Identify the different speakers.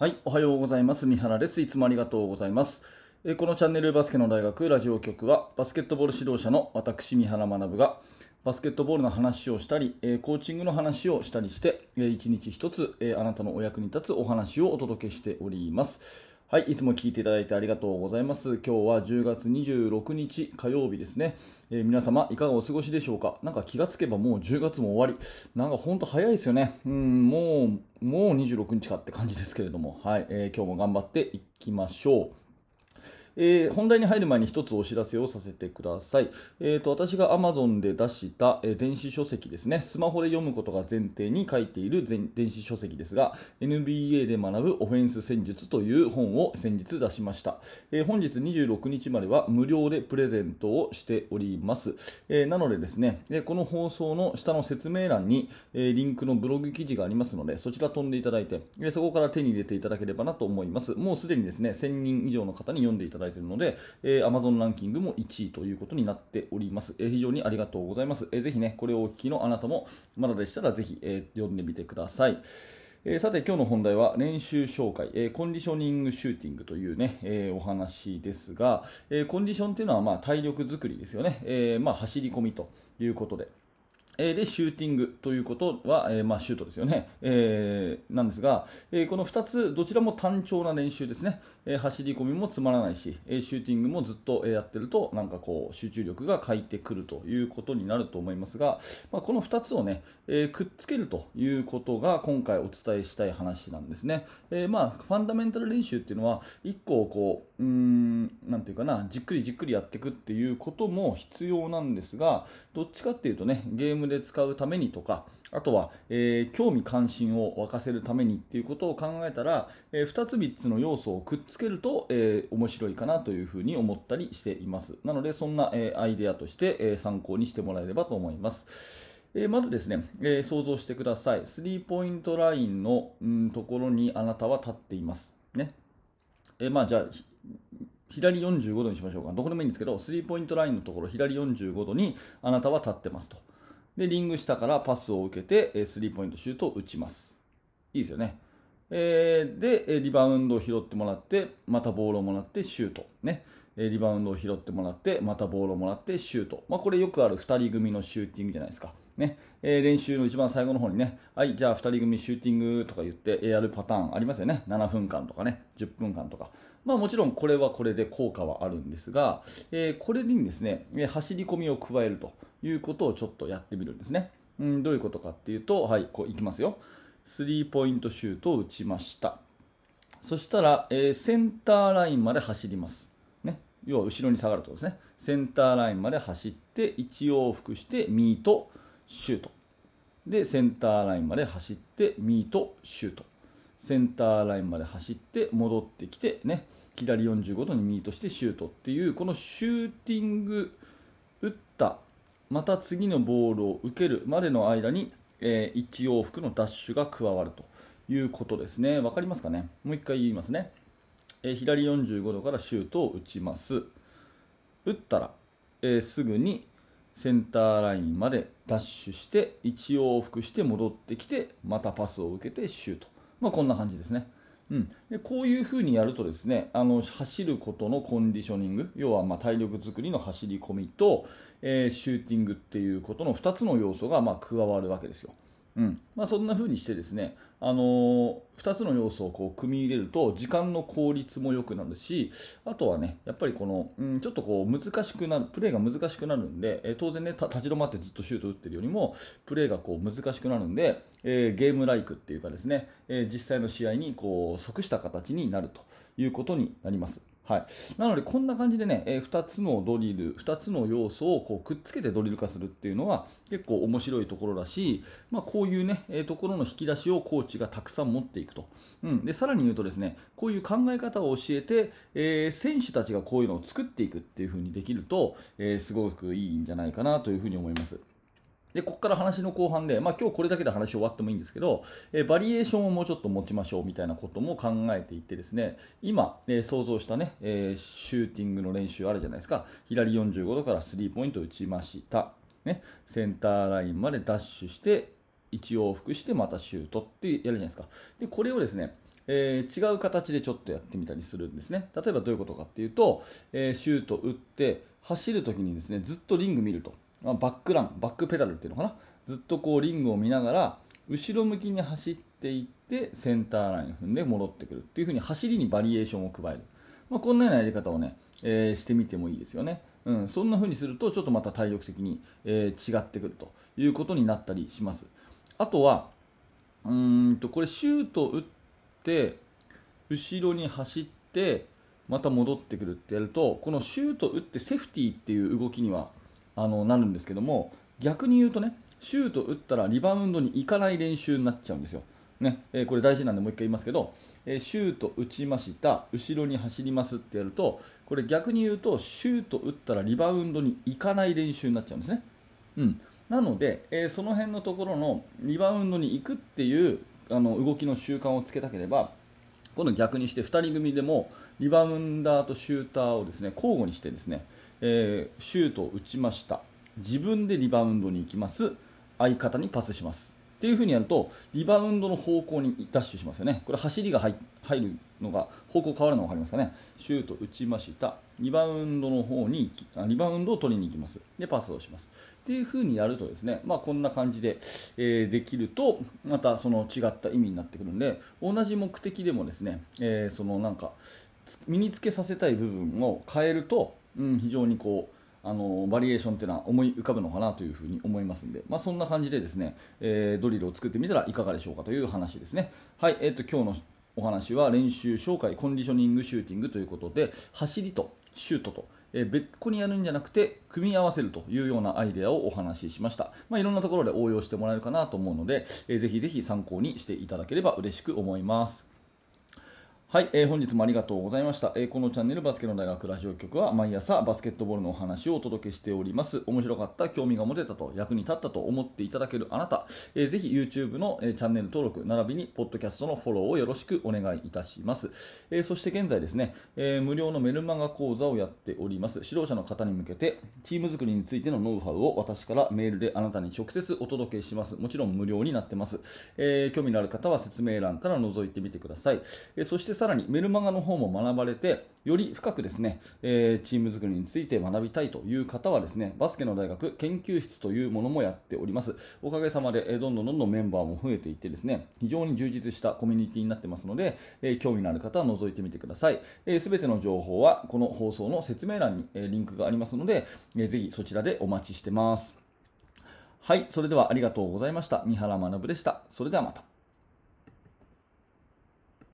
Speaker 1: はい、おはようございます。三原です。いつもありがとうございます。えこのチャンネルバスケの大学ラジオ局は、バスケットボール指導者の私、三原学が、バスケットボールの話をしたり、えコーチングの話をしたりして、えー一日一つ、えあなたのお役に立つお話をお届けしております。はい、いつも聞いていただいてありがとうございます。今日は10月26日火曜日ですね。えー皆様いかがお過ごしでしょうか？なんか気がつけばもう10月も終わり。なんかほんと早いですよね。うん、もう、もう26日かって感じですけれども、はい、えー今日も頑張っていきましょう。えー本題に入る前に一つお知らせをさせてください。えー、と私が Amazon で出した、えー電子書籍ですね、スマホで読むことが前提に書いている電子書籍ですが、NBA で学ぶオフェンス戦術という本を先日出しました。えー本日26日までは無料でプレゼントをしております。えーなのでですね、えこの放送の下の説明欄に、えリンクのブログ記事がありますので、そちら飛んでいただいて、えそこから手に入れていただければなと思います。もうすでにですね、1000人以上の方に読んでいただいていてるので、えー Amazon ランキングも1位ということになっております。えー非常にありがとうございます。えーぜひね、これをお聞きのあなたも、まだでしたらぜひ、えー読んでみてください。えーさて今日の本題は練習紹介、えーコンディショニングシューティングというね、えーお話ですが、えーコンディションというのはまあ体力作りですよね、えーまあ、走り込みということで。えで、シューティングということは、えーまあ、シュートですよね。えーなんですが、えこの2つ、どちらも単調な練習ですね。え走り込みもつまらないし、えシューティングもずっとやってると、なんかこう、集中力が欠いてくるということになると思いますが、まあ、この2つをね、えくっつけるということが、今回お伝えしたい話なんですね。えまあ、ファンダメンタル練習っていうのは、1個をこう、うん、なんていうかな、じっくりじっくりやっていくっていうことも必要なんですが、どっちかっていうとね、ゲームで使うためにとか、あとは、えー興味関心を沸かせるためにっていうことを考えたら、え2つ3つの要素をくっつけると、えー面白いかなというふうに思ったりしています。なので、そんな、えーアイデアとして、え参考にしてもらえればと思います。えまずですね、え想像してください。スリーポイントラインのうんところにあなたは立っています。ね。えまあ、じゃあ、左45度にしましょうか。どこでもいいんですけど、スリーポイントラインのところ、左45度にあなたは立ってますと。で、リング下からパスを受けて、えスリーポイントシュートを打ちます。いいですよね。えーで、リバウンドを拾ってもらって、またボールをもらってシュート。ね。リバウンドを拾ってもらって、またボールをもらってシュート。まあ、これよくある2人組のシューティングじゃないですか。ね。えー練習の一番最後の方にね、はい、じゃあ2人組シューティングとか言ってやるパターンありますよね。7分間とかね、10分間とか。まあもちろんこれはこれで効果はあるんですが、えーこれにですね、走り込みを加えるということをちょっとやってみるんですね。うん、どういうことかっていうと、はい、こういきますよ。スリーポイントシュートを打ちました。そしたら、えーセンターラインまで走ります。要は後ろに下がるところですね。センターラインまで走って、1往復して、ミート、シュート。で、センターラインまで走って、ミート、シュート。センターラインまで走って、戻ってきて、ね、左45度にミートしてシュートっていう、このシューティング、打った、また次のボールを受けるまでの間に、えー1往復のダッシュが加わるということですね。わかりますかね？もう一回言いますね。えー左45度からシュートを打ちます。打ったら、えーすぐにセンターラインまでダッシュして1往復して戻ってきてまたパスを受けてシュート、まあ、こんな感じですね、うん、でこういうふうにやるとですねあの走ることのコンディショニング要はま体力作りの走り込みと、えーシューティングっていうことの2つの要素がま加わるわけですよ。うんまあ、そんな風にしてですね、あのー2つの要素をこう組み入れると時間の効率も良くなるしあとはねやっぱりこの、うん、ちょっとこう難しくなるプレーが難しくなるんで、えー当然ね立ち止まってずっとシュート打ってるよりもプレーがこう難しくなるんで、えーゲームライクっていうかですね、え実際の試合にこう即した形になるということになります。はい、なので、こんな感じでね、え2つのドリル、2つの要素をこうくっつけてドリル化するっていうのは結構面白いところだし、まあ、こういうね、えーところの引き出しをコーチがたくさん持っていくと。うん、でさらに言うとですね、こういう考え方を教えて、えー選手たちがこういうのを作っていくっていう風にできると、えすごくいいんじゃないかなというふうに思います。でここから話の後半で、まあ、今日これだけで話終わってもいいんですけど、えバリエーションをもうちょっと持ちましょうみたいなことも考えていってですね今、えー想像したね、えーシューティングの練習あるじゃないですか左45度からスリーポイント打ちました、ね、センターラインまでダッシュして1往復してまたシュートってやるじゃないですか。で、これをですね、えー、違う形でちょっとやってみたりするんですね。例えばどういうことかっていうと、えー、シュート打って走るときにですね、ずっとリング見ると。バックラン、バックペダルっていうのかな？ずっとこうリングを見ながら、後ろ向きに走っていってセンターライン踏んで戻ってくるっていう風に走りにバリエーションを加える。まあ、こんなようなやり方をね、えー、してみてもいいですよね。うん、そんな風にするとちょっとまた体力的に、えー、違ってくるということになったりします。あとは、うんとこれシュート打って後ろに走ってまた戻ってくるってやるとこのシュート打ってセーフティーっていう動きにはあのなるんですけども逆に言うとねシュート打ったらリバウンドに行かない練習になっちゃうんですよ。ねえー、これ大事なんでもう一回言いますけど、えー、シュート打ちました後ろに走りますってやるとこれ逆に言うとシュート打ったらリバウンドに行かない練習になっちゃうんですね。うん、なので、えー、その辺のところのリバウンドに行くっていうあの動きの習慣をつけたければ今度逆にして2人組でもリバウンダーとシューターをですね交互にしてですね、えー、シュートを打ちました。自分でリバウンドに行きます。相方にパスします。っていう風にやるとリバウンドの方向にダッシュしますよね。これ走りが入るのが方向変わるの分かりますかね。シュート打ちました。リバウンドの方にリバウンドを取りに行きます。でパスをします。っていう風にやるとですね、まあ、こんな感じで、えー、できるとまたその違った意味になってくるんで同じ目的でもですね、えー、そのなんか身につけさせたい部分を変えると、うん、非常にこうあのバリエーションっていうのは思い浮かぶのかなというふうに思いますので、まあ、そんな感じでですね、えー、ドリルを作ってみたらいかがでしょうかという話ですね。はい、えー、っと今日のお話は練習紹介コンディショニングシューティングということで走りとシュートと、え、別個にやるんじゃなくて組み合わせるというようなアイデアをお話ししました、まあ、いろんなところで応用してもらえるかなと思うので、えー、ぜひぜひ参考にしていただければ嬉しく思います。はい、えー、本日もありがとうございました、えー、このチャンネルバスケの大学ラジオ局は毎朝バスケットボールのお話をお届けしております。面白かった興味が持てたと役に立ったと思っていただけるあなた、えー、ぜひ YouTube の、えー、チャンネル登録並びにポッドキャストのフォローをよろしくお願いいたします、えー、そして現在ですね、えー、無料のメルマガ講座をやっております。指導者の方に向けてチーム作りについてのノウハウを私からメールであなたに直接お届けします。もちろん無料になってます、えー、興味のある方は説明欄から覗いてみてください、えー、そしてさらにメルマガの方も学ばれてより深くですね、えー、チーム作りについて学びたいという方はですねバスケの大学研究室というものもやっておりますおかげさまで、え、どんどんどんどんメンバーも増えていってですね非常に充実したコミュニティになってますので、えー、興味のある方は覗いてみてくださいすべ、えー、ての情報はこの放送の説明欄に、え、リンクがありますので、えー、ぜひそちらでお待ちしてますはい、それではありがとうございました。三原学でした。それではまた。